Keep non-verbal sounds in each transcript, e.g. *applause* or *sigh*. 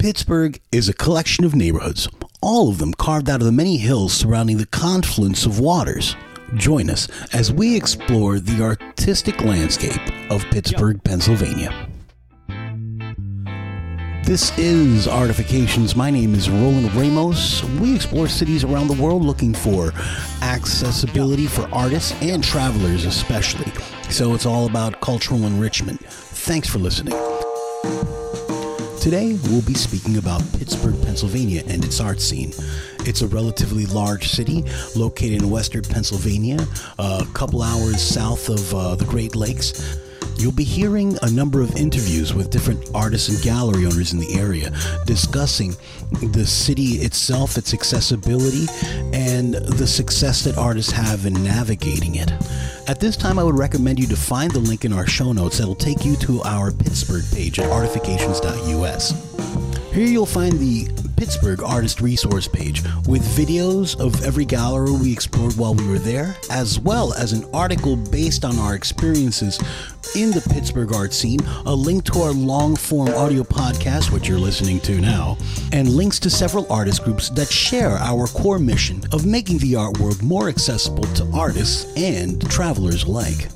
Pittsburgh is a collection of neighborhoods, all of them carved out of the many hills surrounding the confluence of waters. Join us as we explore the artistic landscape of Pittsburgh, Pennsylvania. This is Artifications. My name is Roland Ramos. We explore cities around the world looking for accessibility for artists and travelers, especially. So it's all about cultural enrichment. Thanks for listening. Today, we'll be speaking about Pittsburgh, Pennsylvania and its art scene. It's a relatively large city located in western Pennsylvania, a couple hours south of uh, the Great Lakes. You'll be hearing a number of interviews with different artists and gallery owners in the area discussing the city itself, its accessibility, and the success that artists have in navigating it. At this time, I would recommend you to find the link in our show notes that'll take you to our Pittsburgh page at artifications.us. Here you'll find the Pittsburgh Artist Resource page with videos of every gallery we explored while we were there, as well as an article based on our experiences in the Pittsburgh art scene, a link to our long form audio podcast, which you're listening to now, and links to several artist groups that share our core mission of making the art world more accessible to artists and travelers alike.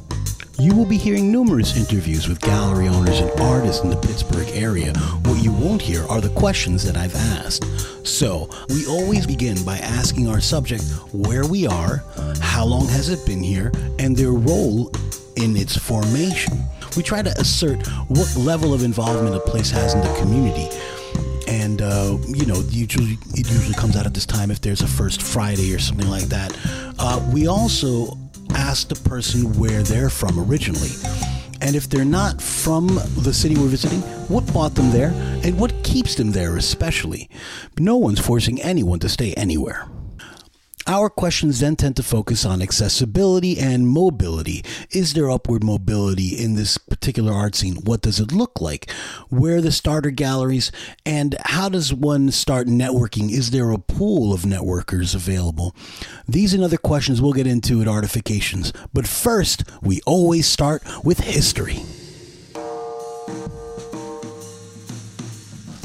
You will be hearing numerous interviews with gallery owners and artists in the Pittsburgh area. What you won't hear are the questions that I've asked. So, we always begin by asking our subject where we are, how long has it been here, and their role in its formation. We try to assert what level of involvement a place has in the community. And uh, you know, usually it usually comes out at this time if there's a first Friday or something like that. Uh, we also ask the person where they're from originally. And if they're not from the city we're visiting, what brought them there and what keeps them there, especially? No one's forcing anyone to stay anywhere. Our questions then tend to focus on accessibility and mobility. Is there upward mobility in this particular art scene? What does it look like? Where are the starter galleries? And how does one start networking? Is there a pool of networkers available? These and other questions we'll get into at Artifications. But first, we always start with history.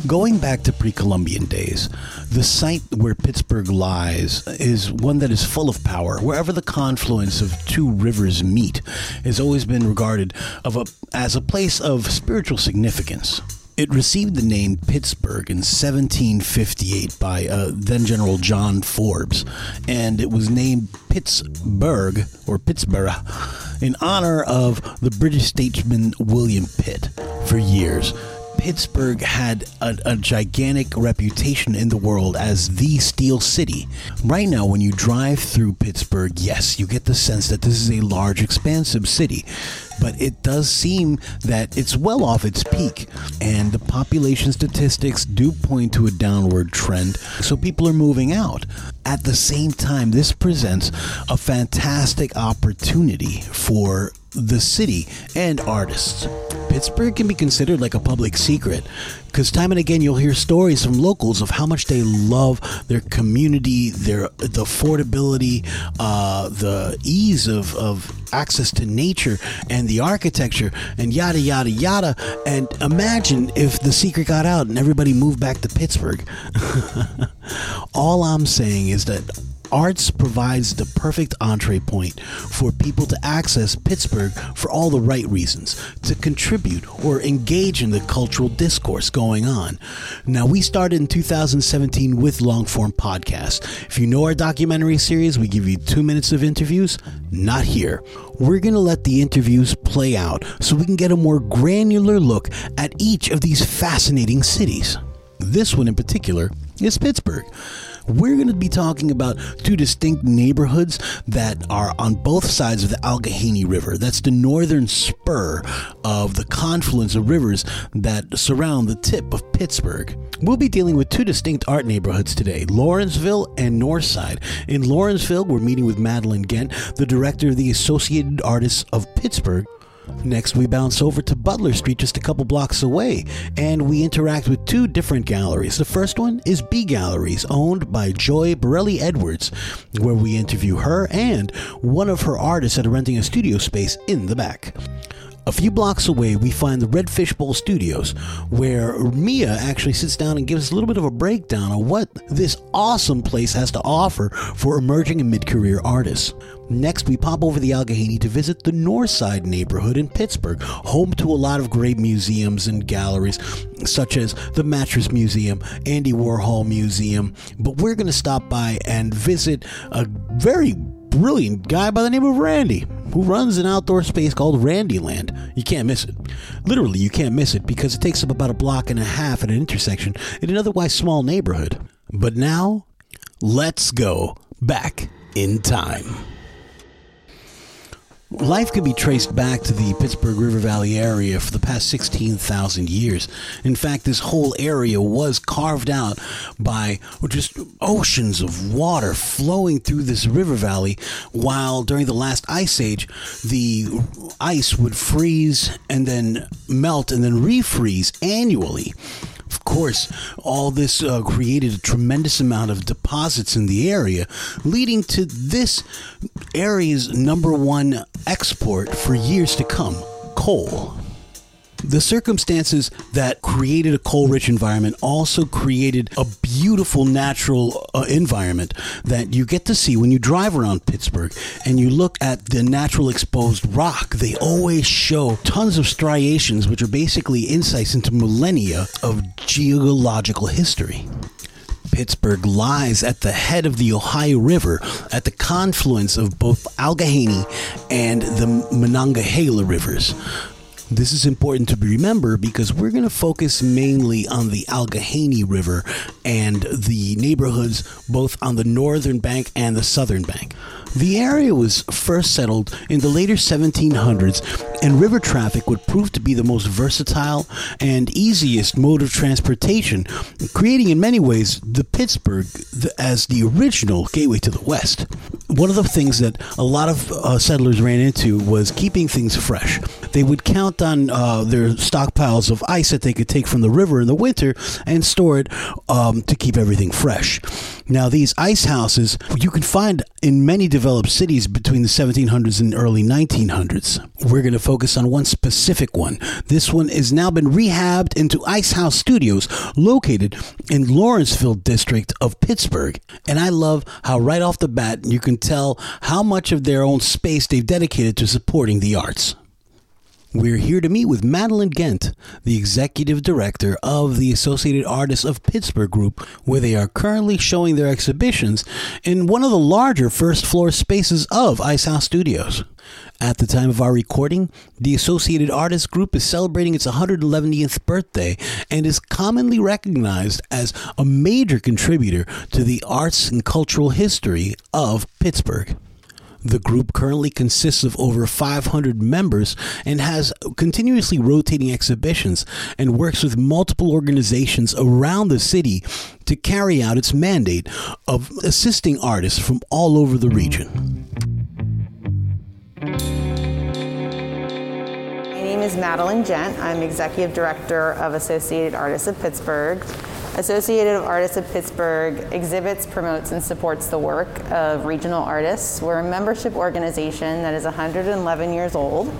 Going back to pre Columbian days, the site where Pittsburgh lies is one that is full of power. Wherever the confluence of two rivers meet has always been regarded of a, as a place of spiritual significance. It received the name Pittsburgh in 1758 by uh, then General John Forbes, and it was named Pittsburgh or Pittsburgh in honor of the British statesman William Pitt for years. Pittsburgh had a, a, gigantic reputation in the world as the steel city. Right now, when you drive through Pittsburgh, yes, you get the sense that this is a large, expansive city. But it does seem that it's well off its peak, and the population statistics do point to a downward trend, so people are moving out. At the same time, this presents a fantastic opportunity for the city and artists. Pittsburgh can be considered like a public secret because time and again you'll hear stories from locals of how much they love their community, their the affordability, uh, the ease of, of access to nature and the architecture and yada yada yada. And imagine if the secret got out and everybody moved back to Pittsburgh. *laughs* All I'm saying is that Arts provides the perfect entree point for people to access Pittsburgh for all the right reasons, to contribute or engage in the cultural discourse going on. Now, we started in 2017 with long form Podcast. If you know our documentary series, we give you two minutes of interviews. Not here. We're going to let the interviews play out so we can get a more granular look at each of these fascinating cities. This one in particular is Pittsburgh we're going to be talking about two distinct neighborhoods that are on both sides of the Allegheny River. That's the northern spur of the confluence of rivers that surround the tip of Pittsburgh. We'll be dealing with two distinct art neighborhoods today Lawrenceville and Northside. In Lawrenceville, we're meeting with Madeline Gent, the director of the Associated Artists of Pittsburgh. Next, we bounce over to Butler Street, just a couple blocks away, and we interact with two different galleries. The first one is BE Galleries, owned by Joy Borelli Edwards, where we interview her and one of her artists that are renting a studio space in the back. A few blocks away, we find the Red Fishbowl Studios, where Mia actually sits down and gives us a little bit of a breakdown of what this awesome place has to offer for emerging and mid career artists. Next, we pop over the Allegheny to visit the Northside neighborhood in Pittsburgh, home to a lot of great museums and galleries, such as the Mattress Museum, Andy Warhol Museum. But we're going to stop by and visit a very brilliant guy by the name of Randy who runs an outdoor space called Randyland. You can't miss it. Literally, you can't miss it because it takes up about a block and a half at an intersection in an otherwise small neighborhood. But now, let's go back in time. Life can be traced back to the Pittsburgh River Valley area for the past 16,000 years. In fact, this whole area was carved out by just oceans of water flowing through this river valley, while during the last ice age, the ice would freeze and then melt and then refreeze annually. Of course, all this uh, created a tremendous amount of deposits in the area, leading to this area's number one export for years to come coal. The circumstances that created a coal rich environment also created a beautiful natural uh, environment that you get to see when you drive around Pittsburgh and you look at the natural exposed rock. They always show tons of striations, which are basically insights into millennia of geological history. Pittsburgh lies at the head of the Ohio River at the confluence of both Allegheny and the Monongahela rivers. This is important to remember because we're going to focus mainly on the Allegheny River and the neighborhoods both on the northern bank and the southern bank. The area was first settled in the later 1700s, and river traffic would prove to be the most versatile and easiest mode of transportation, creating in many ways the Pittsburgh as the original gateway to the West. One of the things that a lot of uh, settlers ran into was keeping things fresh. They would count on uh, their stockpiles of ice that they could take from the river in the winter and store it um, to keep everything fresh. Now, these ice houses you can find in many developed cities between the 1700s and early 1900s. We're going to focus on one specific one. This one has now been rehabbed into Ice House Studios, located in Lawrenceville district of Pittsburgh. And I love how right off the bat you can tell how much of their own space they've dedicated to supporting the arts. We're here to meet with Madeline Gent, the executive director of the Associated Artists of Pittsburgh Group, where they are currently showing their exhibitions in one of the larger first floor spaces of Ice House Studios. At the time of our recording, the Associated Artists Group is celebrating its 111th birthday and is commonly recognized as a major contributor to the arts and cultural history of Pittsburgh. The group currently consists of over 500 members and has continuously rotating exhibitions and works with multiple organizations around the city to carry out its mandate of assisting artists from all over the region. My name is Madeline Gent. I'm Executive Director of Associated Artists of Pittsburgh. Associated of Artists of Pittsburgh exhibits, promotes, and supports the work of regional artists. We're a membership organization that is 111 years old.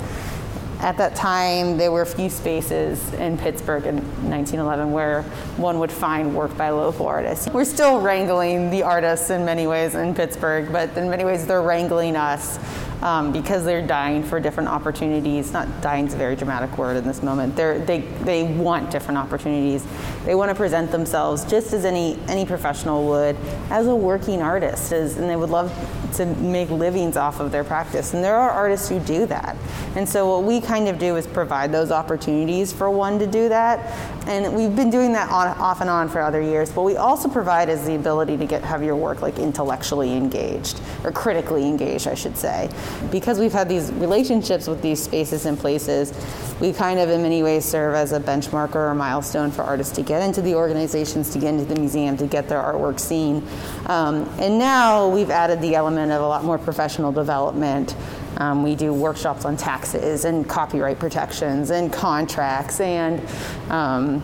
At that time, there were few spaces in Pittsburgh in 1911 where one would find work by local artists. We're still wrangling the artists in many ways in Pittsburgh, but in many ways, they're wrangling us um, because they're dying for different opportunities. Not dying is a very dramatic word in this moment. They're, they they want different opportunities. They want to present themselves just as any any professional would as a working artist, as, and they would love to make livings off of their practice. And there are artists who do that. And so what we kind of do is provide those opportunities for one to do that. And we've been doing that on, off and on for other years. But we also provide is the ability to get have your work like intellectually engaged or critically engaged, I should say because we've had these relationships with these spaces and places, we kind of in many ways serve as a benchmark or a milestone for artists to get into the organizations, to get into the museum, to get their artwork seen. Um, and now we've added the element of a lot more professional development. Um, we do workshops on taxes and copyright protections and contracts and um,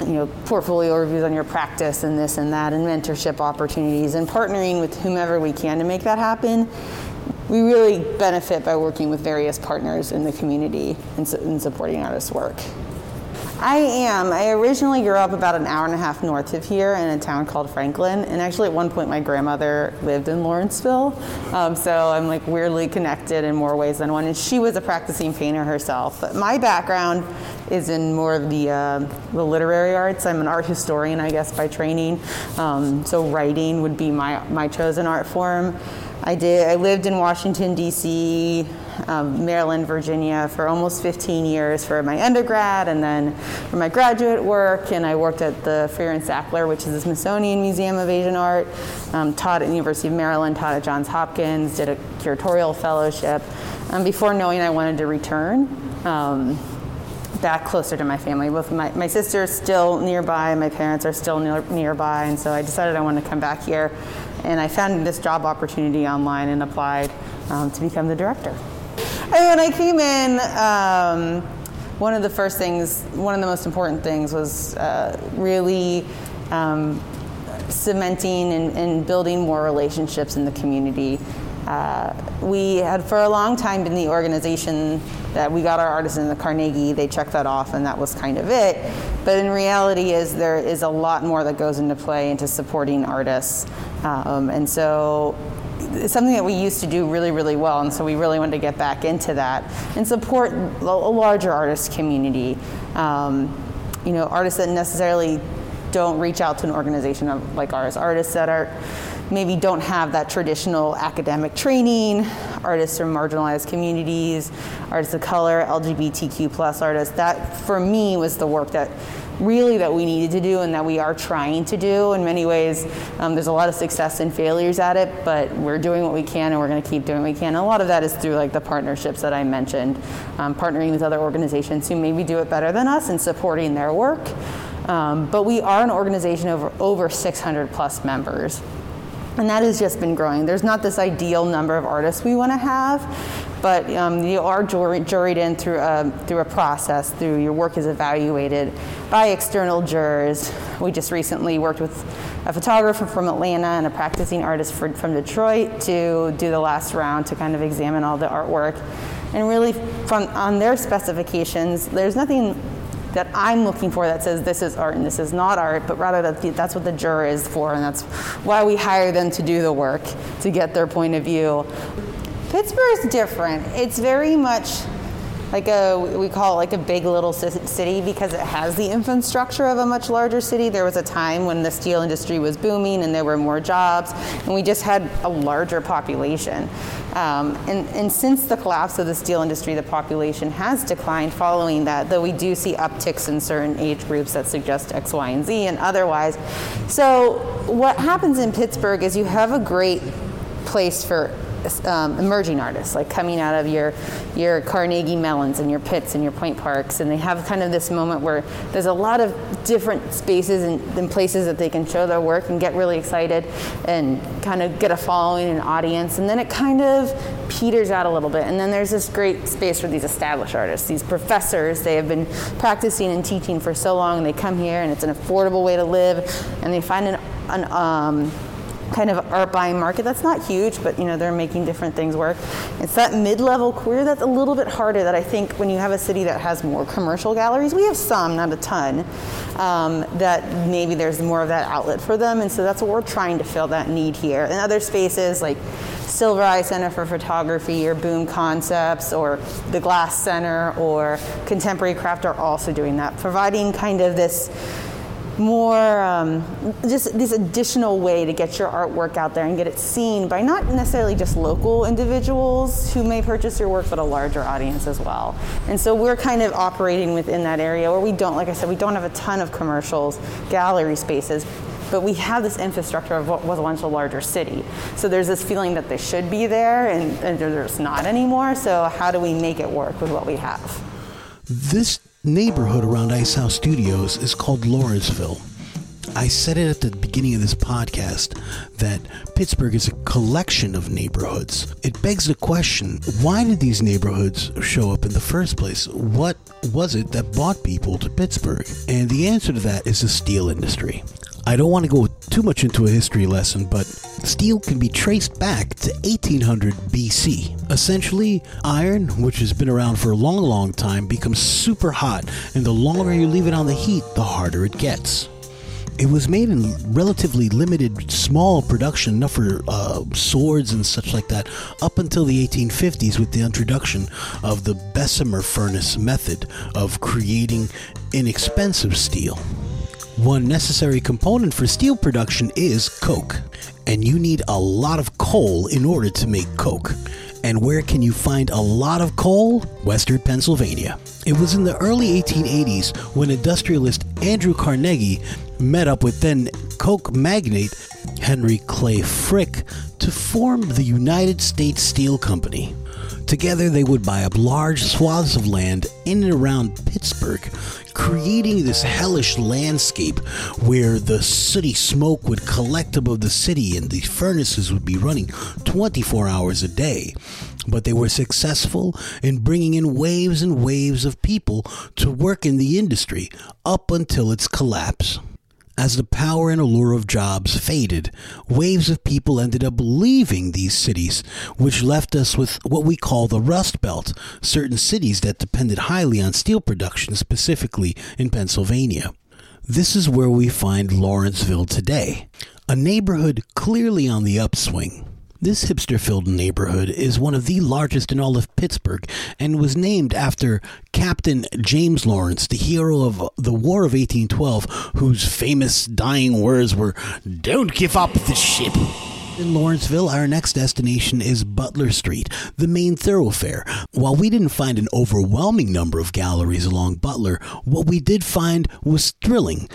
you know, portfolio reviews on your practice and this and that, and mentorship opportunities, and partnering with whomever we can to make that happen we really benefit by working with various partners in the community and, and supporting artists' work. I am. I originally grew up about an hour and a half north of here in a town called Franklin, and actually at one point my grandmother lived in Lawrenceville, um, so I'm like weirdly connected in more ways than one. And she was a practicing painter herself. But my background is in more of the uh, the literary arts. I'm an art historian, I guess, by training. Um, so writing would be my my chosen art form. I did. I lived in Washington D.C um, Maryland, Virginia for almost 15 years for my undergrad and then for my graduate work. And I worked at the Freer and Sackler, which is the Smithsonian Museum of Asian Art, um, taught at the University of Maryland, taught at Johns Hopkins, did a curatorial fellowship um, before knowing I wanted to return. Um, back closer to my family. Both my, my sister's still nearby, my parents are still near, nearby, and so I decided I wanted to come back here. And I found this job opportunity online and applied um, to become the director. And when I came in, um, one of the first things, one of the most important things was uh, really um, cementing and, and, building more relationships in the community. Uh, we had for a long time been the organization that we got our artists in the Carnegie. They checked that off, and that was kind of it. But in reality, is there is a lot more that goes into play into supporting artists, um, and so it's something that we used to do really, really well, and so we really wanted to get back into that and support a larger artist community. Um, you know, artists that necessarily don't reach out to an organization like ours, artists that are maybe don't have that traditional academic training, artists from marginalized communities, artists of color, LGBTQ plus artists. That for me was the work that really that we needed to do and that we are trying to do. In many ways, um, there's a lot of success and failures at it, but we're doing what we can and we're going to keep doing what we can. A lot of that is through like the partnerships that I mentioned, um, partnering with other organizations who maybe do it better than us and supporting their work. Um, but we are an organization of over, over 600 plus members. And that has just been growing. There's not this ideal number of artists we want to have, but um, you are juried in through a, through a process, through your work is evaluated by external jurors. We just recently worked with a photographer from Atlanta and a practicing artist for, from Detroit to do the last round to kind of examine all the artwork. And really, from on their specifications, there's nothing that I'm looking for that says this is art and this is not art, but rather that that's what the juror is for, and that's why we hire them to do the work to get their point of view. Pittsburgh is different. It's very much like a we call it like a big little city because it has the infrastructure of a much larger city. There was a time when the steel industry was booming and there were more jobs, and we just had a larger population. Um, and, and since the collapse of the steel industry, the population has declined following that, though we do see upticks in certain age groups that suggest X, Y, and Z and otherwise. So, what happens in Pittsburgh is you have a great place for um, emerging artists, like coming out of your your Carnegie Mellons and your Pitts and your Point Parks, and they have kind of this moment where there's a lot of different spaces and, and places that they can show their work and get really excited and kind of get a following and audience, and then it kind of peters out a little bit, and then there's this great space for these established artists, these professors. They have been practicing and teaching for so long. And they come here, and it's an affordable way to live, and they find an, an um, kind of art buying market that's not huge but you know they're making different things work. It's that mid-level queer that's a little bit harder that i think when you have a city that has more commercial galleries we have some not a ton um, that maybe there's more of that outlet for them. And so that's what we're trying to fill that need here. And other spaces like Silver Eye Center for Photography or Boom Concepts or the Glass Center or Contemporary Craft are also doing that, providing kind of this more um, just this additional way to get your artwork out there and get it seen by not necessarily just local individuals who may purchase your work but a larger audience as well and so we're kind of operating within that area where we don't like i said we don't have a ton of commercials gallery spaces but we have this infrastructure of what was once a larger city. So there's this feeling that they should be there and, and there's not anymore. So how do we make it work with what we have? This neighborhood around Ice House Studios is called Lawrenceville. I said it at the beginning of this podcast that Pittsburgh is a collection of neighborhoods. It begs the question why did these neighborhoods show up in the first place? What was it that brought people to Pittsburgh? And the answer to that is the steel industry. I don't want to go too much into a history lesson, but steel can be traced back to 1800 BC. Essentially, iron, which has been around for a long, long time, becomes super hot, and the longer you leave it on the heat, the harder it gets. It was made in relatively limited, small production, enough for uh, swords and such like that, up until the 1850s with the introduction of the Bessemer furnace method of creating inexpensive steel. One necessary component for steel production is coke, and you need a lot of coal in order to make coke. And where can you find a lot of coal? Western Pennsylvania. It was in the early 1880s when industrialist Andrew Carnegie met up with then Coke magnate Henry Clay Frick to form the United States Steel Company. Together, they would buy up large swaths of land in and around Pittsburgh, creating this hellish landscape where the sooty smoke would collect above the city and the furnaces would be running 24 hours a day. But they were successful in bringing in waves and waves of people to work in the industry up until its collapse. As the power and allure of jobs faded, waves of people ended up leaving these cities, which left us with what we call the Rust Belt, certain cities that depended highly on steel production, specifically in Pennsylvania. This is where we find Lawrenceville today, a neighborhood clearly on the upswing. This hipster filled neighborhood is one of the largest in all of Pittsburgh and was named after Captain James Lawrence, the hero of the War of 1812, whose famous dying words were, Don't give up the ship. In Lawrenceville, our next destination is Butler Street, the main thoroughfare. While we didn't find an overwhelming number of galleries along Butler, what we did find was thrilling.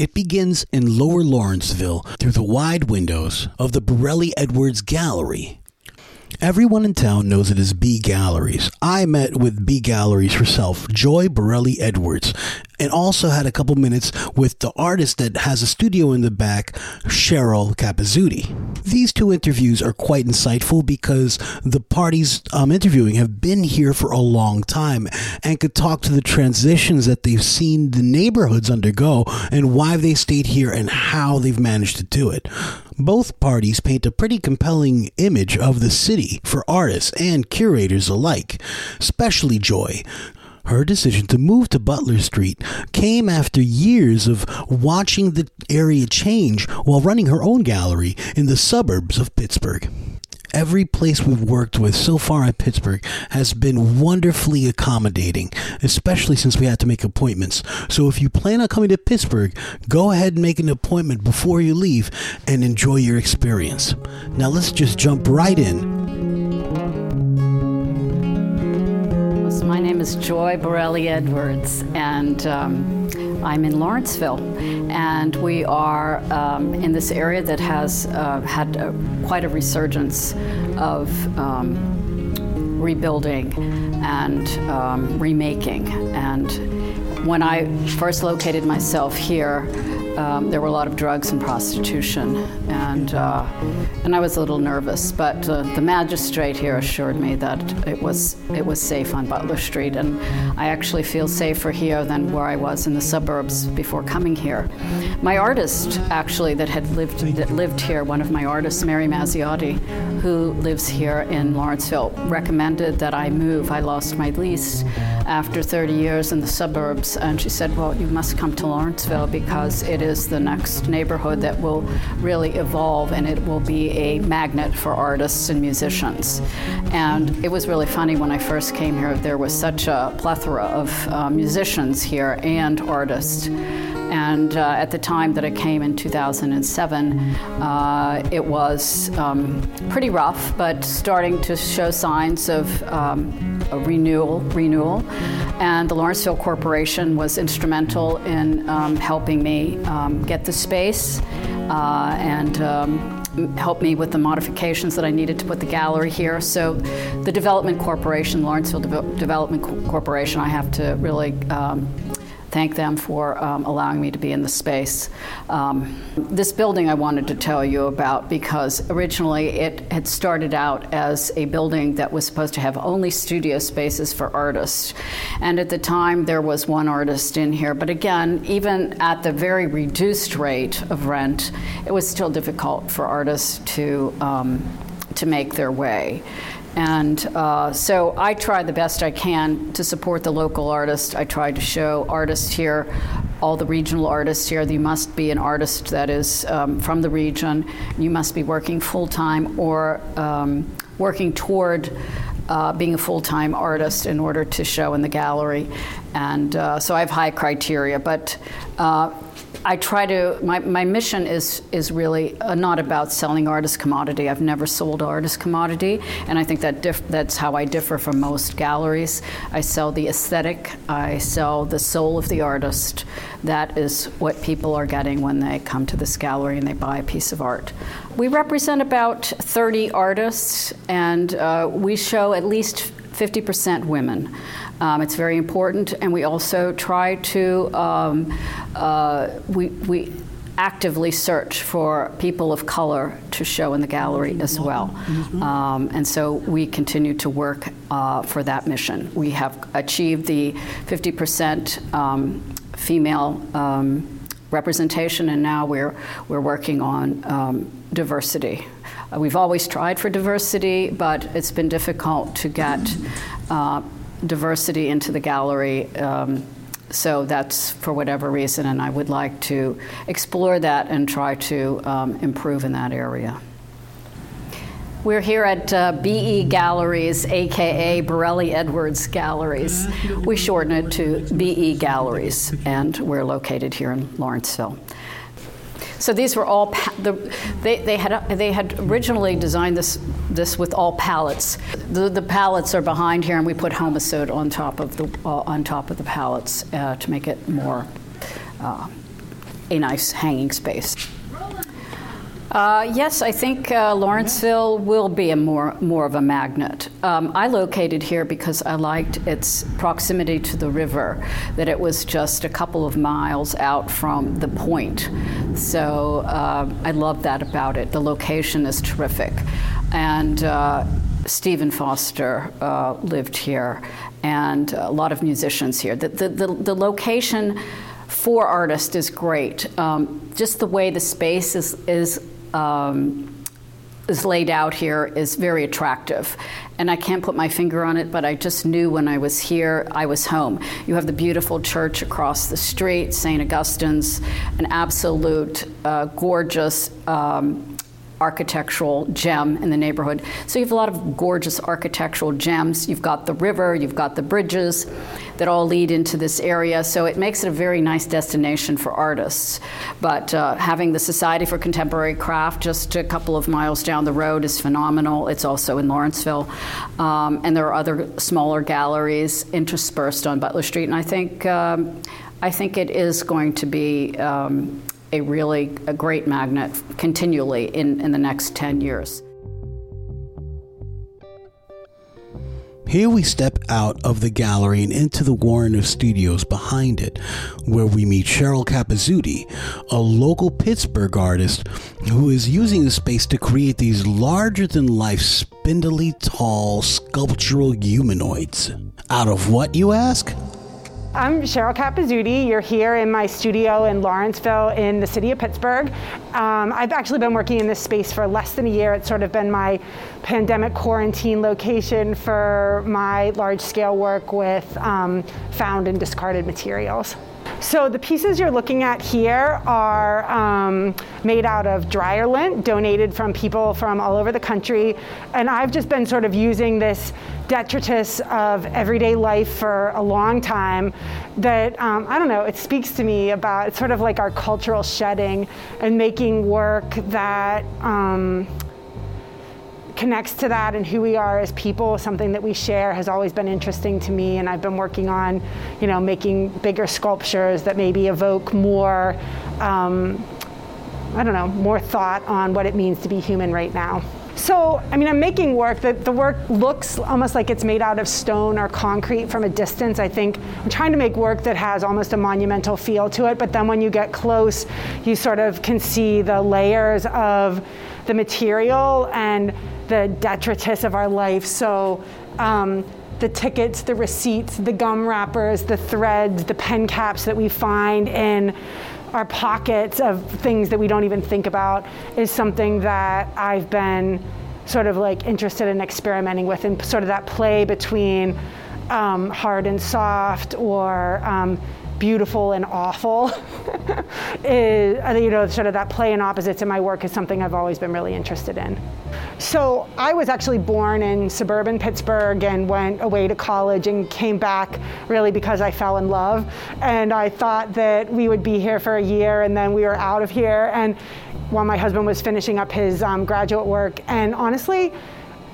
It begins in Lower Lawrenceville through the wide windows of the Borelli Edwards Gallery. Everyone in town knows it as BE Galleries. I met with BE Galleries herself, Joy Borelli Edwards, and also had a couple minutes with the artist that has a studio in the back, Cheryl Capizzuti. These two interviews are quite insightful because the parties I'm interviewing have been here for a long time and could talk to the transitions that they've seen the neighborhoods undergo and why they stayed here and how they've managed to do it. Both parties paint a pretty compelling image of the city for artists and curators alike, especially Joy. Her decision to move to Butler Street came after years of watching the area change while running her own gallery in the suburbs of Pittsburgh. Every place we've worked with so far in Pittsburgh has been wonderfully accommodating, especially since we had to make appointments. So if you plan on coming to Pittsburgh, go ahead and make an appointment before you leave and enjoy your experience. Now let's just jump right in. My name is Joy Borelli Edwards, and um, I'm in Lawrenceville, and we are um, in this area that has uh, had uh, quite a resurgence of um, rebuilding and um, remaking. And when I first located myself here, um, there were a lot of drugs and prostitution, and uh, and I was a little nervous. But uh, the magistrate here assured me that it was it was safe on Butler Street, and I actually feel safer here than where I was in the suburbs before coming here. My artist, actually, that had lived that lived here, one of my artists, Mary Mazziotti, who lives here in Lawrenceville, recommended that I move. I lost my lease after 30 years in the suburbs, and she said, "Well, you must come to Lawrenceville because it is." Is the next neighborhood that will really evolve and it will be a magnet for artists and musicians. And it was really funny when I first came here, there was such a plethora of uh, musicians here and artists. And uh, at the time that I came in 2007, uh, it was um, pretty rough, but starting to show signs of um, a renewal. Renewal, and the Lawrenceville Corporation was instrumental in um, helping me um, get the space uh, and um, me with the modifications that I needed to put the gallery here. So, the Development Corporation, Lawrenceville De- Development Co- Corporation, I have to really um, thank them for um, allowing me to be in the space. Um, this building I wanted to tell you about because originally it had started out as a building that was supposed to have only studio spaces for artists. And at the time, there was one artist in here. But again, even at the very reduced rate of rent, it was still difficult for artists to, um, to make their way. And uh, so I try the best I can to support the local artists. I try to show artists here, all the regional artists here, you must be an artist that is um, from the region. You must be working full time or um, working toward. Uh, being a full time artist in order to show in the gallery. And uh, so I have high criteria, but uh, I try to, my, my mission is, is really uh, not about selling artist commodity. I've never sold artist commodity, and I think that diff- that's how I differ from most galleries. I sell the aesthetic, I sell the soul of the artist. That is what people are getting when they come to this gallery and they buy a piece of art. We represent about 30 artists, and uh, we show at least 50% women. Um, it's very important, and we also try to um, uh, we, we actively search for people of color to show in the gallery as well. Um, and so we continue to work uh, for that mission. We have achieved the 50% um, female um, representation, and now we're, we're working on um, diversity. Uh, we've always tried for diversity, but it's been difficult to get uh, diversity into the gallery. Um, so that's for whatever reason, and I would like to explore that and try to um, improve in that area. We're here at uh, BE Galleries, aka Borelli Edwards Galleries. We shorten it to BE Galleries, and we're located here in Lawrenceville. So these were all pa- the, they, they had they had originally designed this this with all pallets. The, the pallets are behind here, and we put Homosote on top of the uh, on top of the pallets uh, to make it more uh, a nice hanging space. Uh, yes, I think uh, Lawrenceville will be a more more of a magnet. Um, I located here because I liked its proximity to the river, that it was just a couple of miles out from the point. So uh, I love that about it. The location is terrific, and. Uh, Stephen Foster uh, lived here, and a lot of musicians here. The, the, the, the location for artists is great. Um, just the way the space is, is um, is laid out here is very attractive. And I can't put my finger on it, but I just knew when I was here, I was home. You have the beautiful church across the street, St. Augustine's, an absolute uh, gorgeous. Um, architectural gem in the neighborhood. So you have a lot of gorgeous architectural gems. You've got the river, you've got the bridges that all lead into this area. So it makes it a very nice destination for artists. But uh, having the Society for Contemporary Craft just a couple of miles down the road is phenomenal. It's also in Lawrenceville. Um, and there are other smaller galleries interspersed on Butler Street. And I think, um, I think it is going to be. Um, a really a great magnet continually in, in the next 10 years. Here we step out of the gallery and into the Warner Studios behind it, where we meet Cheryl Capizzuti, a local Pittsburgh artist who is using the space to create these larger than life, spindly tall sculptural humanoids. Out of what, you ask? I'm Cheryl Capizzuti. You're here in my studio in Lawrenceville in the city of Pittsburgh. Um, I've actually been working in this space for less than a year. It's sort of been my pandemic quarantine location for my large scale work with um, found and discarded materials. So the pieces you're looking at here are um, made out of dryer lint donated from people from all over the country. And I've just been sort of using this detritus of everyday life for a long time that, um, I don't know, it speaks to me about, it's sort of like our cultural shedding and making work that, um, connects to that and who we are as people, something that we share, has always been interesting to me. And I've been working on, you know, making bigger sculptures that maybe evoke more, um, I don't know, more thought on what it means to be human right now. So, I mean, I'm making work that the work looks almost like it's made out of stone or concrete from a distance. I think I'm trying to make work that has almost a monumental feel to it, but then when you get close, you sort of can see the layers of the material and the detritus of our life. So, um, the tickets, the receipts, the gum wrappers, the threads, the pen caps that we find in our pockets of things that we don't even think about is something that I've been sort of like interested in experimenting with and sort of that play between um, hard and soft or um, beautiful and awful. *laughs* Is you know sort of that play and opposites in my work is something I've always been really interested in. So I was actually born in suburban Pittsburgh and went away to college and came back really because I fell in love. And I thought that we would be here for a year and then we were out of here. And while my husband was finishing up his um, graduate work. And honestly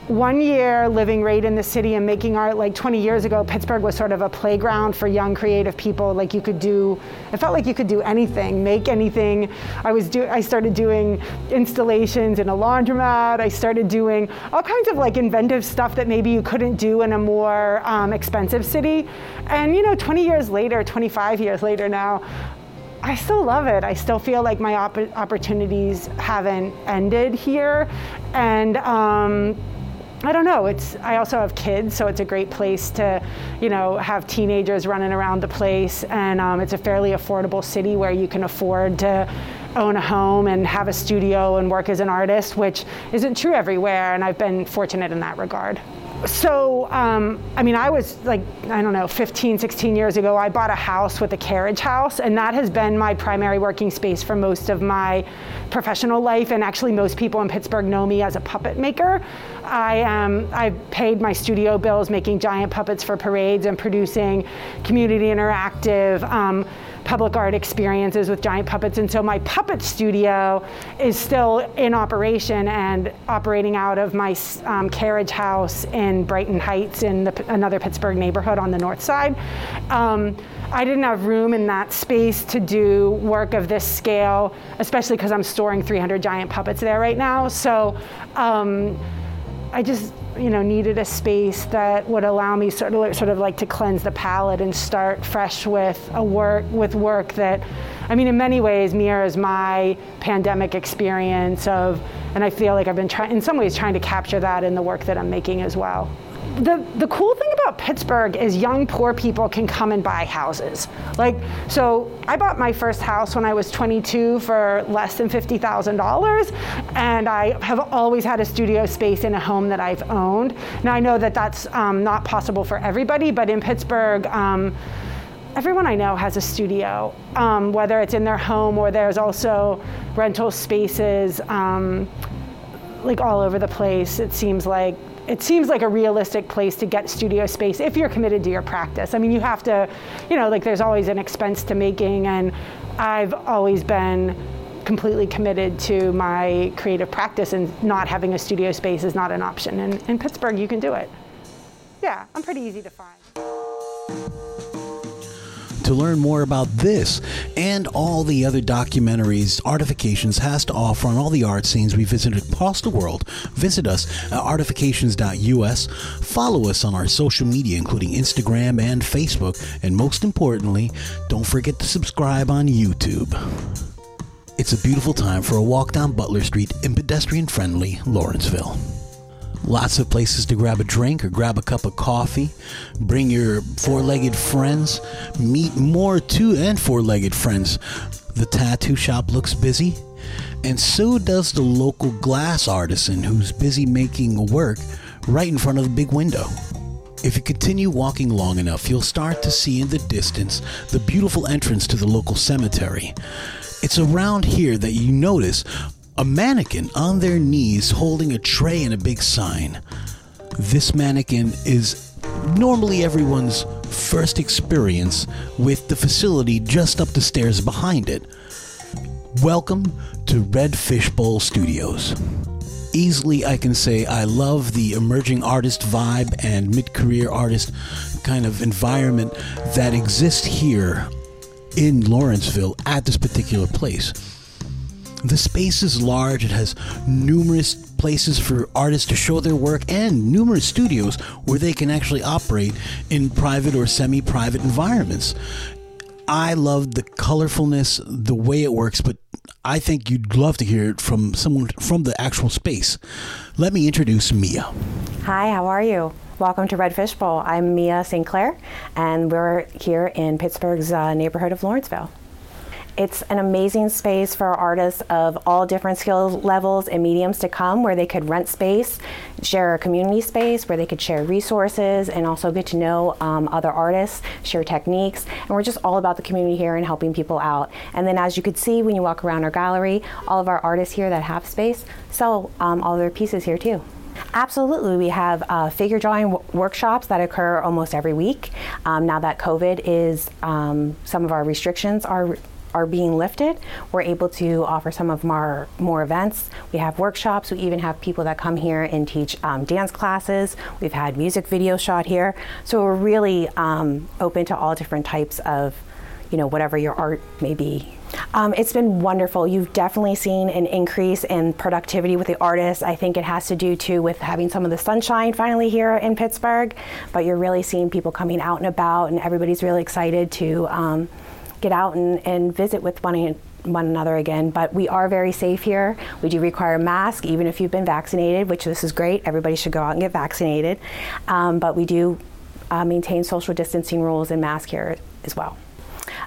one year living right in the city and making art like 20 years ago pittsburgh was sort of a playground for young creative people like you could do it felt like you could do anything make anything i was do i started doing installations in a laundromat i started doing all kinds of like inventive stuff that maybe you couldn't do in a more um, expensive city and you know 20 years later 25 years later now I still love it. I still feel like my op- opportunities haven't ended here. And um, I don't know. It's I also have kids, so it's a great place to, you know, have teenagers running around the place, and um, it's a fairly affordable city where you can afford to own a home and have a studio and work as an artist, which isn't true everywhere, and I've been fortunate in that regard so um, i mean i was like i don't know 15 16 years ago i bought a house with a carriage house and that has been my primary working space for most of my professional life and actually most people in pittsburgh know me as a puppet maker. I um, i paid my studio bills making giant puppets for parades and producing community interactive um, public art experiences with giant puppets. And so my puppet studio is still in operation and operating out of my um, carriage house in Brighton Heights in the, another Pittsburgh neighborhood on the north side. Um, I didn't have room in that space to do work of this scale, especially because I'm storing 300 giant puppets there right now. So um, I just you know needed a space that would allow me sort of sort of like to cleanse the palette and start fresh with a work with work that I mean in many ways mirrors my pandemic experience of and I feel like I've been trying in some ways trying to capture that in the work that I'm making as well the, the cool thing about Pittsburgh is young poor people can come and buy houses. Like, so I bought my first house when I was 22 for less than $50,000, and I have always had a studio space in a home that I've owned. Now I know that that's um, not possible for everybody, but in Pittsburgh, um, everyone I know has a studio, um, whether it's in their home or there's also rental spaces um, like all over the place. It seems like it seems like a realistic place to get studio space if you're committed to your practice. I mean, you have to, you know, like there's always an expense to making, and I've always been completely committed to my creative practice, and not having a studio space is not an option. And in Pittsburgh, you can do it. Yeah, I'm pretty easy to find. To learn more about this and all the other documentaries Artifications has to offer on all the art scenes we visited across the world, visit us at artifications.us. Follow us on our social media, including Instagram and Facebook. And most importantly, don't forget to subscribe on YouTube. It's a beautiful time for a walk down Butler Street in pedestrian friendly Lawrenceville. Lots of places to grab a drink or grab a cup of coffee. Bring your four legged friends. Meet more two and four legged friends. The tattoo shop looks busy, and so does the local glass artisan who's busy making work right in front of the big window. If you continue walking long enough, you'll start to see in the distance the beautiful entrance to the local cemetery. It's around here that you notice a mannequin on their knees holding a tray and a big sign. This mannequin is normally everyone's first experience with the facility just up the stairs behind it. Welcome to Red Fishbowl Studios. Easily, I can say I love the emerging artist vibe and mid career artist kind of environment that exists here in Lawrenceville at this particular place The space is large, it has numerous places for artists to show their work and numerous studios where they can actually operate in private or semi private environments. I love the colorfulness, the way it works, but I think you'd love to hear it from someone from the actual space. Let me introduce Mia. Hi, how are you? Welcome to Red Fishbowl. I'm Mia St. Clair, and we're here in Pittsburgh's uh, neighborhood of Lawrenceville. It's an amazing space for artists of all different skill levels and mediums to come where they could rent space, share a community space where they could share resources and also get to know um, other artists, share techniques. And we're just all about the community here and helping people out. And then, as you could see when you walk around our gallery, all of our artists here that have space sell um, all their pieces here too. Absolutely. We have uh, figure drawing w- workshops that occur almost every week. Um, now that COVID is, um, some of our restrictions are are being lifted, we're able to offer some of our more events. We have workshops. We even have people that come here and teach um, dance classes. We've had music videos shot here. So we're really um, open to all different types of, you know, whatever your art may be. Um, it's been wonderful. You've definitely seen an increase in productivity with the artists. I think it has to do too with having some of the sunshine finally here in Pittsburgh. But you're really seeing people coming out and about, and everybody's really excited to um, get out and, and visit with one, one another again. But we are very safe here. We do require a mask, even if you've been vaccinated, which this is great. Everybody should go out and get vaccinated. Um, but we do uh, maintain social distancing rules and mask here as well.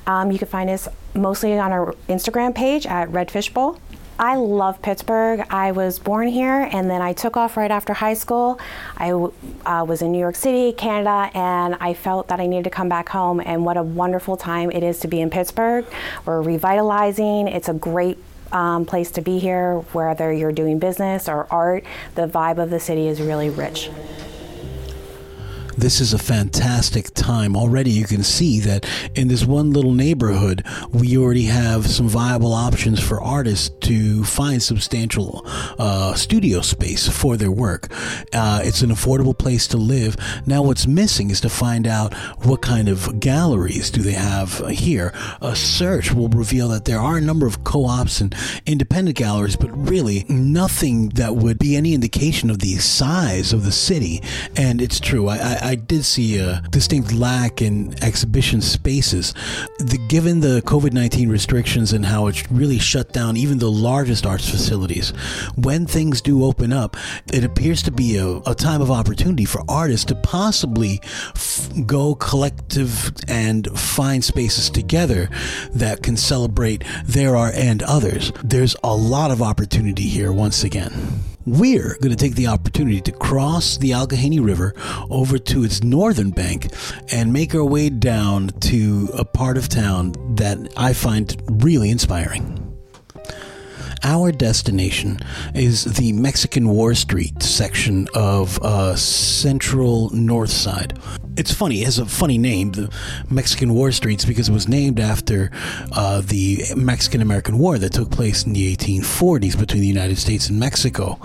Um, you can find us mostly on our Instagram page at RedFishBowl. I love Pittsburgh. I was born here and then I took off right after high school. I uh, was in New York City, Canada, and I felt that I needed to come back home. And what a wonderful time it is to be in Pittsburgh. We're revitalizing, it's a great um, place to be here, whether you're doing business or art. The vibe of the city is really rich. This is a fantastic time. Already, you can see that in this one little neighborhood, we already have some viable options for artists to find substantial uh, studio space for their work. Uh, it's an affordable place to live. Now, what's missing is to find out what kind of galleries do they have here. A search will reveal that there are a number of co ops and independent galleries, but really nothing that would be any indication of the size of the city. And it's true. I, I I did see a distinct lack in exhibition spaces. The, given the COVID 19 restrictions and how it really shut down even the largest arts facilities, when things do open up, it appears to be a, a time of opportunity for artists to possibly f- go collective and find spaces together that can celebrate their art and others. There's a lot of opportunity here once again we're going to take the opportunity to cross the Allegheny River over to its northern bank and make our way down to a part of town that I find really inspiring. Our destination is the Mexican War Street section of uh, Central North Side. It's funny, it has a funny name, the Mexican War Streets, because it was named after uh, the Mexican American War that took place in the 1840s between the United States and Mexico.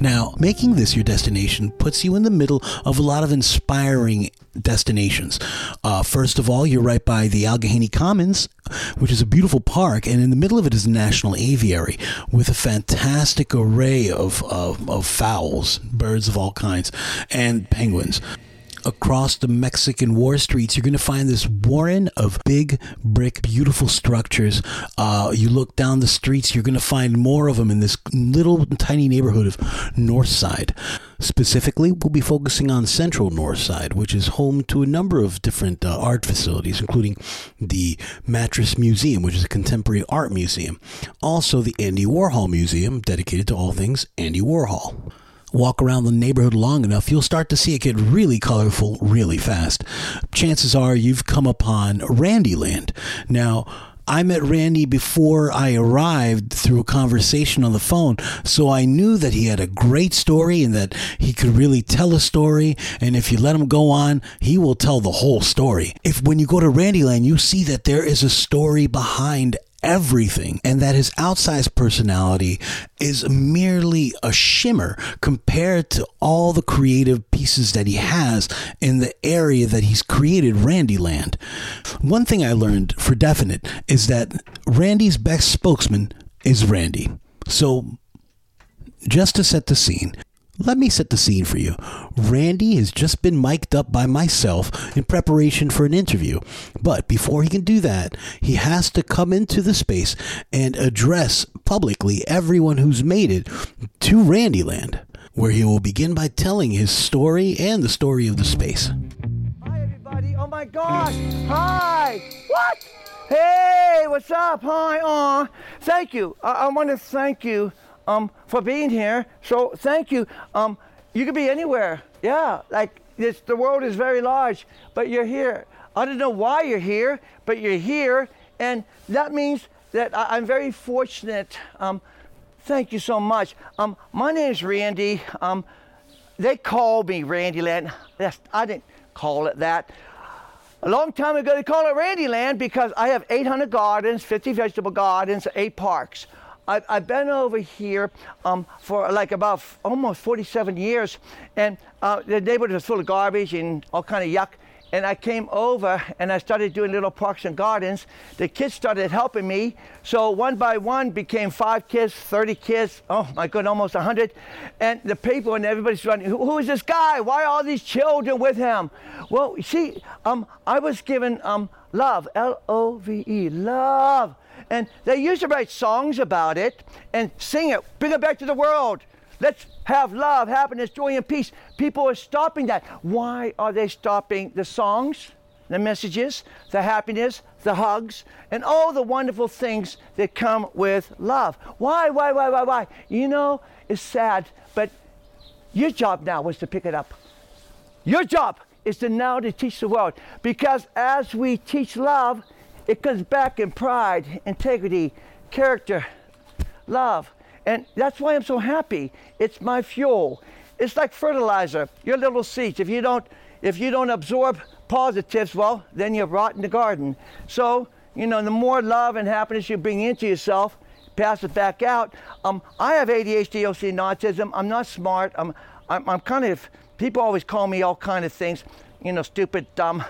Now, making this your destination puts you in the middle of a lot of inspiring destinations. Uh, first of all, you're right by the Allegheny Commons, which is a beautiful park, and in the middle of it is a national aviary with a fantastic array of, of, of fowls, birds of all kinds, and penguins across the Mexican war streets, you're going to find this warren of big brick, beautiful structures. Uh, you look down the streets, you're going to find more of them in this little tiny neighborhood of North Side. Specifically, we'll be focusing on Central North Side, which is home to a number of different uh, art facilities, including the Mattress Museum, which is a contemporary art museum. Also, the Andy Warhol Museum, dedicated to all things Andy Warhol walk around the neighborhood long enough, you'll start to see it get really colorful really fast. Chances are you've come upon Randyland. Now, I met Randy before I arrived through a conversation on the phone, so I knew that he had a great story and that he could really tell a story. And if you let him go on, he will tell the whole story. If when you go to Randyland, you see that there is a story behind everything and that his outsized personality is merely a shimmer compared to all the creative pieces that he has in the area that he's created Randyland. One thing I learned for definite is that Randy's best spokesman is Randy. So, just to set the scene, let me set the scene for you. Randy has just been mic'd up by myself in preparation for an interview. But before he can do that, he has to come into the space and address publicly everyone who's made it to Randyland, where he will begin by telling his story and the story of the space. Hi, everybody. Oh, my gosh. Hi. What? Hey, what's up? Hi. Aw. Thank you. I, I want to thank you um, for being here. So thank you. Um, you could be anywhere. Yeah, like the world is very large, but you're here. I don't know why you're here, but you're here, and that means that I, am very fortunate. Um, thank you so much. Um, my name is Randy. Um, they call me Randyland. That's, I didn't call it that. A long time ago, they called it Randyland because I have 800 gardens, 50 vegetable gardens, eight parks. I've, I've been over here um, for like about f- almost 47 years, and uh, the neighborhood was full of garbage and all kind of yuck. And I came over and I started doing little parks and gardens. The kids started helping me. So one by one became five kids, 30 kids, oh my God, almost 100. And the people and everybody's running, who, is this guy? Why are all these children with him? Well, see, um, I was given um, love, L O V E, love. And they used to write songs about it and sing it, bring it back to the world. Let's have love, happiness, joy, and peace. People are stopping that. Why are they stopping the songs, the messages, the happiness, the hugs, and all the wonderful things that come with love? Why, why, why, why, why? You know, it's sad, but your job now was to pick it up. Your job is to now to teach the world. Because as we teach love, it comes back in pride, integrity, character, love. And that's why I'm so happy. It's my fuel. It's like fertilizer. Your little seeds. If you don't, if you don't absorb positives, well, then you rot in the garden. So, you know, the more love and happiness you bring into yourself, pass it back out. Um, I have ADHD, OCD, autism. I'm not smart. I'm, I'm, I'm kind of. People always call me all kind of things. You know, stupid, dumb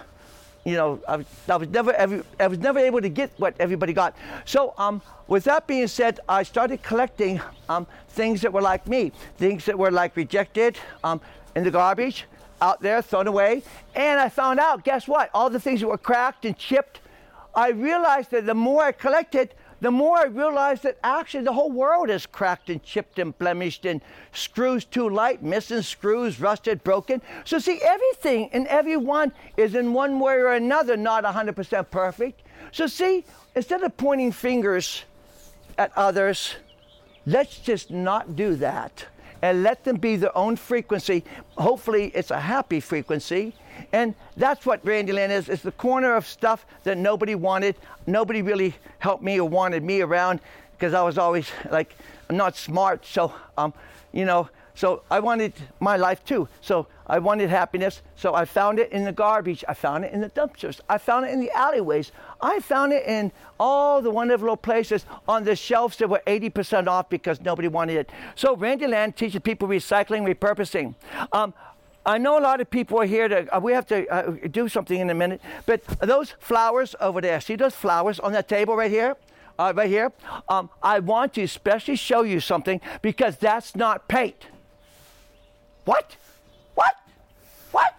you know, I, I was never every, I was never able to get what everybody got. So, um, with that being said, I started collecting um, things that were like me, things that were like rejected, um, in the garbage, out there, thrown away. And I found out, guess what? All the things that were cracked and chipped. I realized that the more I collected, the more I realized that actually the whole world is cracked and chipped and blemished and screws too light, missing screws, rusted, broken. So, see, everything and everyone is in one way or another not 100% perfect. So, see, instead of pointing fingers at others, let's just not do that and let them be their own frequency. Hopefully, it's a happy frequency. And that's what Randyland is. It's the corner of stuff that nobody wanted. Nobody really helped me or wanted me around because I was always like, I'm not smart. So, um, you know, so I wanted my life too. So I wanted happiness. So I found it in the garbage. I found it in the dumpsters. I found it in the alleyways. I found it in all the wonderful places on the shelves that were 80% off because nobody wanted it. So Randyland teaches people recycling, repurposing. Um, I know a lot of people are here to, uh, we have to uh, do something in a minute, but those flowers over there, see those flowers on that table right here? Uh, right here? Um, I want to especially show you something because that's not paint. What? What? What?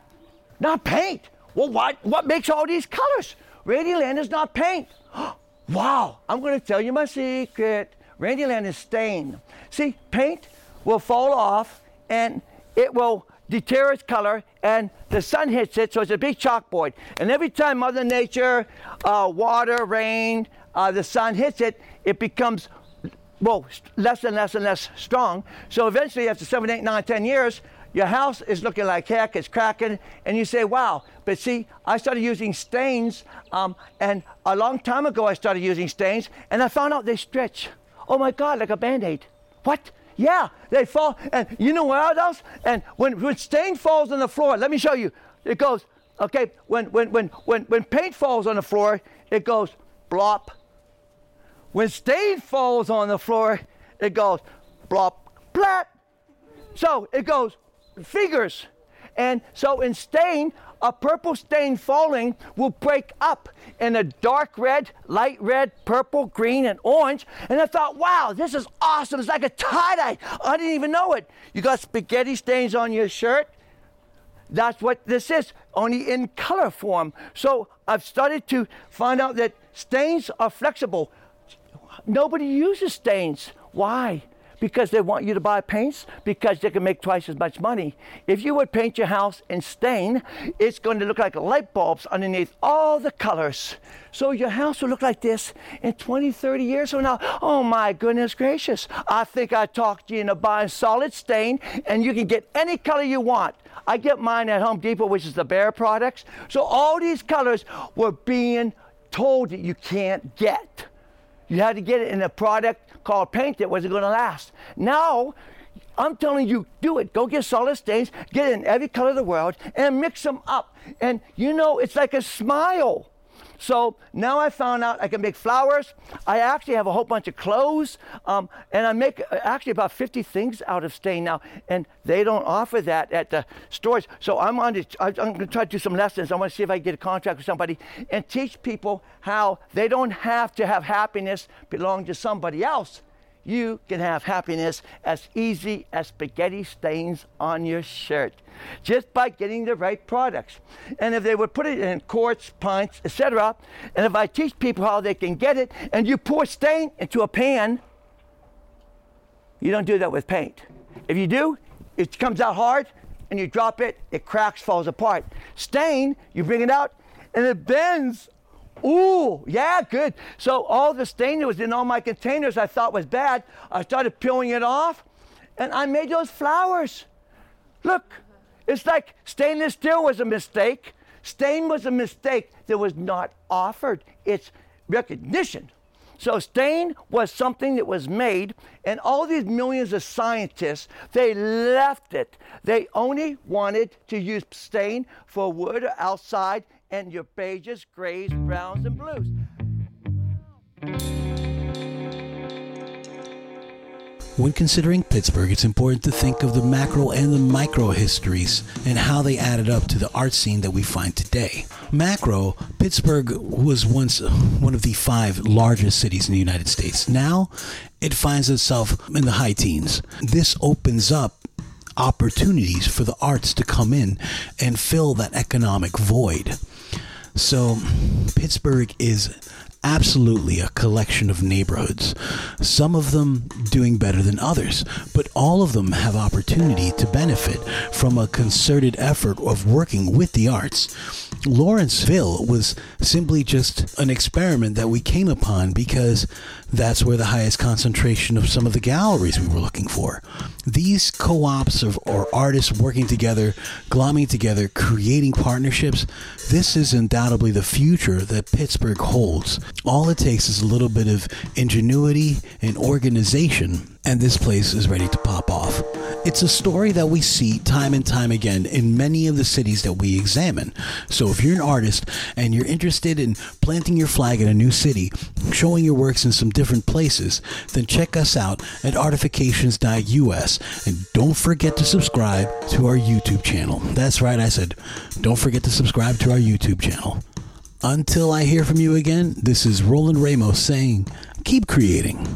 Not paint. Well, what, what makes all these colors? Randyland is not paint. *gasps* wow, I'm going to tell you my secret. Randyland is stain. See, paint will fall off and it will deter its color and the sun hits it, so it's a big chalkboard. And every time Mother Nature, uh, water, rain, uh, the sun hits it, it becomes well, less and less and less strong. So eventually, after seven, eight, nine, ten years, your house is looking like heck, it's cracking, and you say, wow. But see, I started using stains, um, and a long time ago I started using stains, and I found out they stretch. Oh my God, like a band aid. What? Yeah, they fall. And you know what else? And when, when stain falls on the floor, let me show you. It goes, okay, when, when, when, when, when paint falls on the floor, it goes blop. When stain falls on the floor, it goes blop, plat. So it goes figures. And so in stain, a purple stain falling will break up in a dark red, light red, purple, green, and orange. And I thought, wow, this is awesome. It's like a tie dye. I didn't even know it. You got spaghetti stains on your shirt. That's what this is, only in color form. So I've started to find out that stains are flexible. Nobody uses stains. Why? Because they want you to buy paints because they can make twice as much money. If you would paint your house in stain, it's going to look like light bulbs underneath all the colors. So your house will look like this in 20, 30 years from now. Oh my goodness gracious. I think I talked you into buying solid stain and you can get any color you want. I get mine at Home Depot, which is the Behr products. So all these colors were being told that you can't get. You had to get it in a product called paint that wasn't going to last. Now, I'm telling you, do it. Go get solid stains, get it in every color of the world, and mix them up. And you know, it's like a smile. So now I found out I can make flowers. I actually have a whole bunch of clothes, um, and I make uh, actually about 50 things out of stain now, and they don't offer that at the stores. So I'm on to, I'm going to try to do some lessons. I want to see if I can get a contract with somebody and teach people how they don't have to have happiness belong to somebody else you can have happiness as easy as spaghetti stains on your shirt just by getting the right products. And if they would put it in quarts, pints, etc., and if I teach people how they can get it, and you pour stain into a pan, you don't do that with paint. If you do, it comes out hard, and you drop it, it cracks, falls apart. Stain, you bring it out, and it bends Ooh, yeah, good. So all the stain that was in all my containers I thought was bad, I started peeling it off, and I made those flowers. Look, it's like stainless steel was a mistake. Stain was a mistake that was not offered. It's recognition. So stain was something that was made, and all these millions of scientists, they left it. They only wanted to use stain for wood or outside and your beiges, grays, browns, and blues. When considering Pittsburgh, it's important to think of the macro and the micro histories and how they added up to the art scene that we find today. Macro, Pittsburgh was once one of the five largest cities in the United States. Now, it finds itself in the high teens. This opens up opportunities for the arts to come in and fill that economic void. So, Pittsburgh is absolutely a collection of neighborhoods, some of them doing better than others, but all of them have opportunity to benefit from a concerted effort of working with the arts. Lawrenceville was simply just an experiment that we came upon because that's where the highest concentration of some of the galleries we were looking for. These co ops of or artists working together, glomming together, creating partnerships, this is undoubtedly the future that Pittsburgh holds. All it takes is a little bit of ingenuity and organization, and this place is ready to pop off. It's a story that we see time and time again in many of the cities that we examine. So if you're an artist and you're interested in planting your flag in a new city, showing your works in some different places, then check us out at artifications.us and don't forget to subscribe to our YouTube channel. That's right, I said, don't forget to subscribe to our YouTube channel. Until I hear from you again, this is Roland Ramos saying, keep creating.